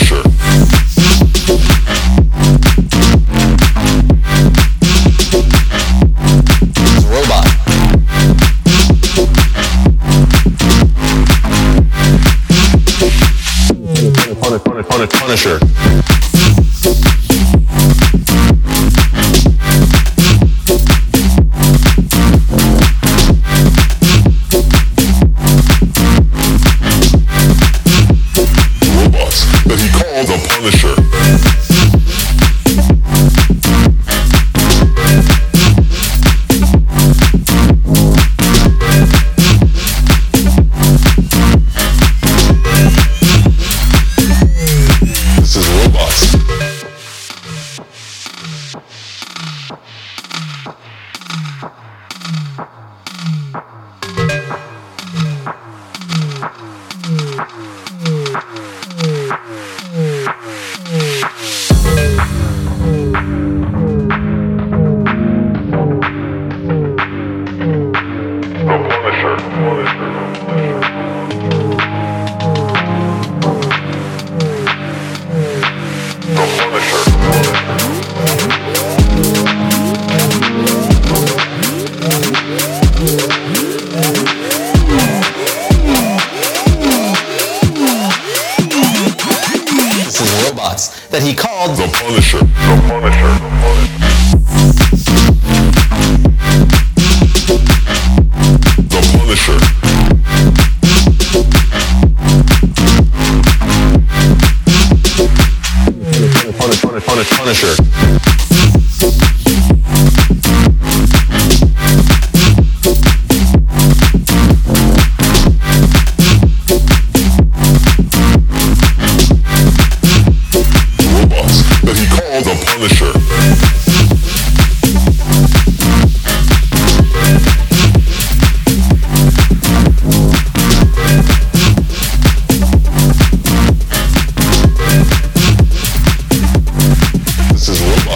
Fisher.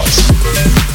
Records.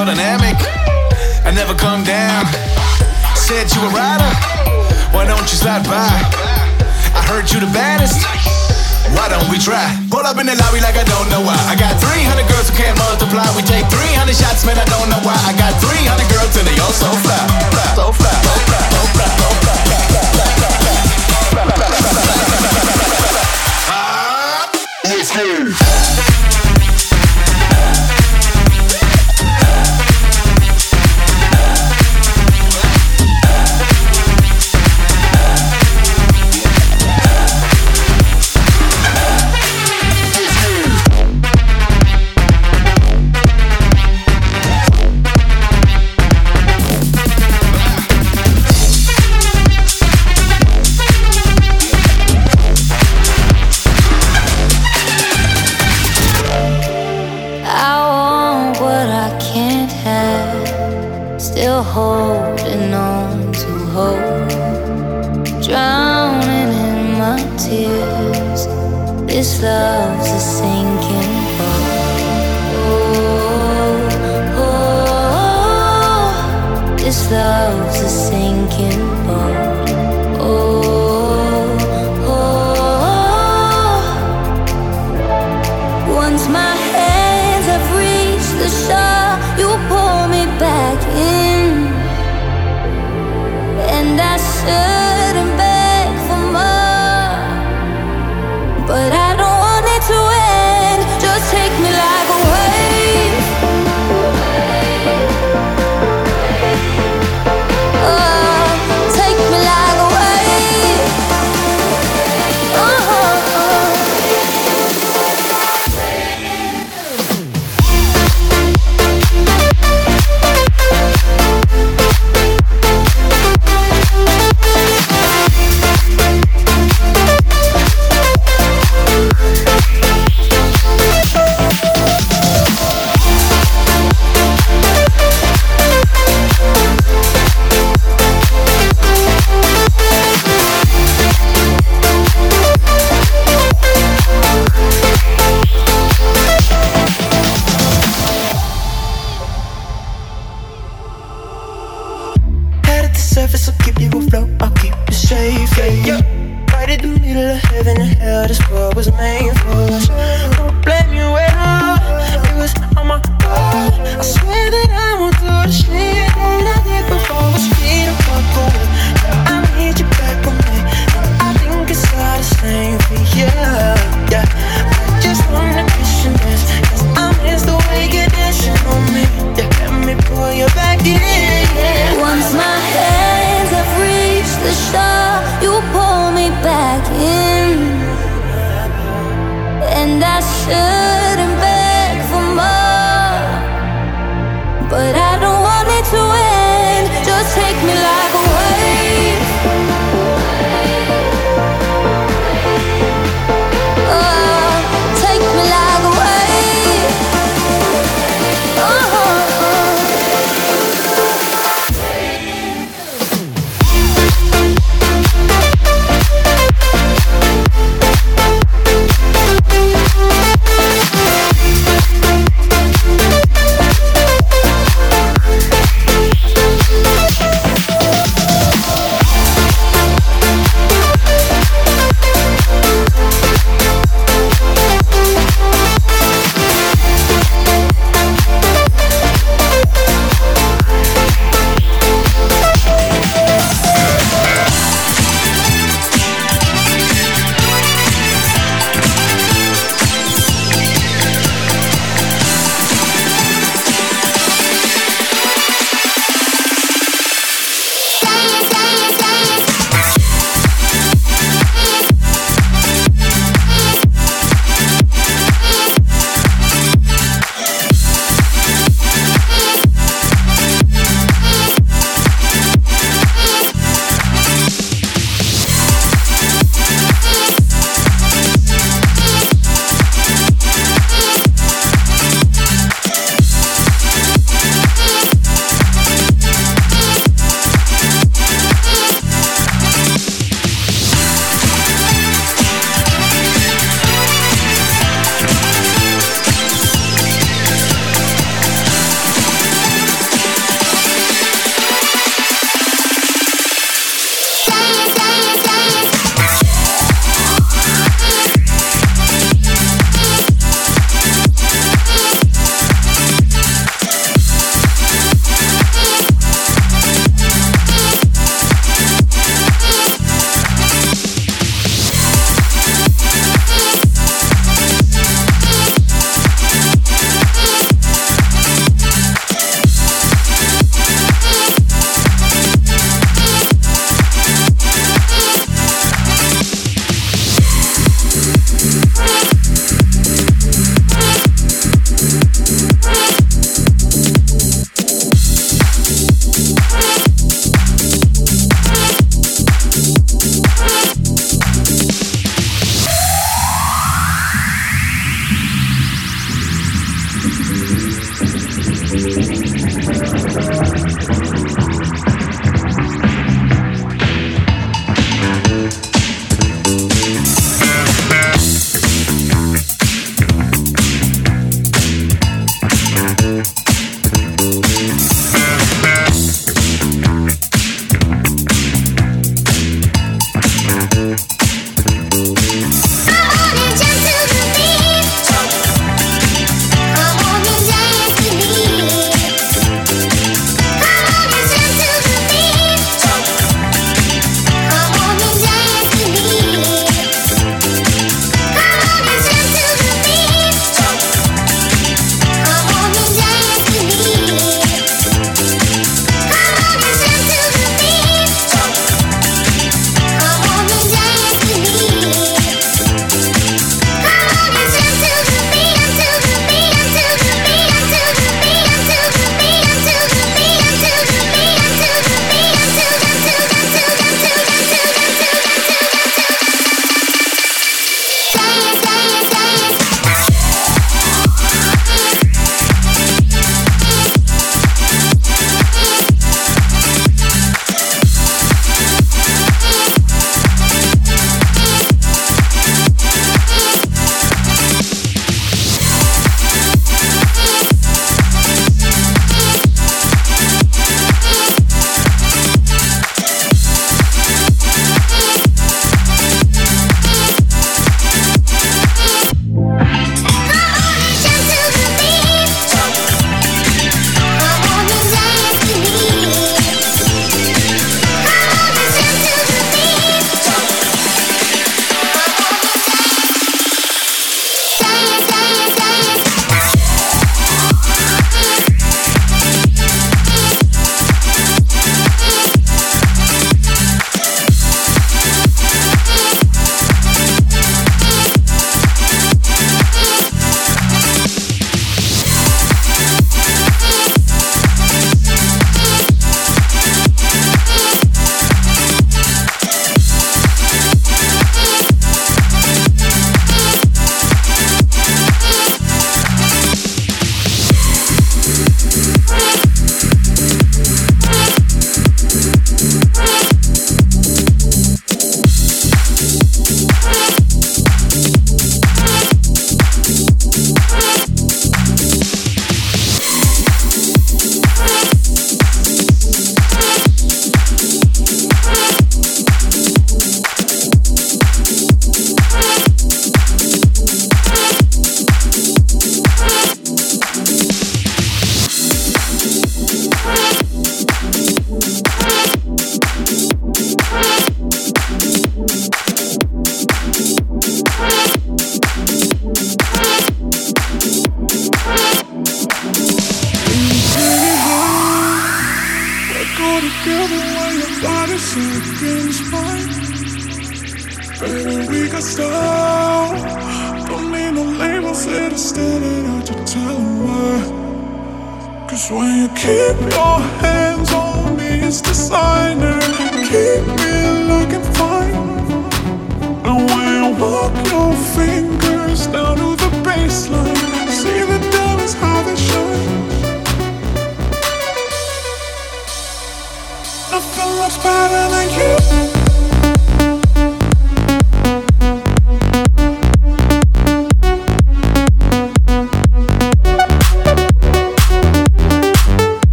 so dynamic. I never come down. Said you a rider. Why don't you slide by? I heard you the baddest. Why don't we try? Pull up in the lobby like I don't know why. I got 300 girls who can't multiply. We take 300 shots, man, I don't know why. I got 300 girls and they all so fly.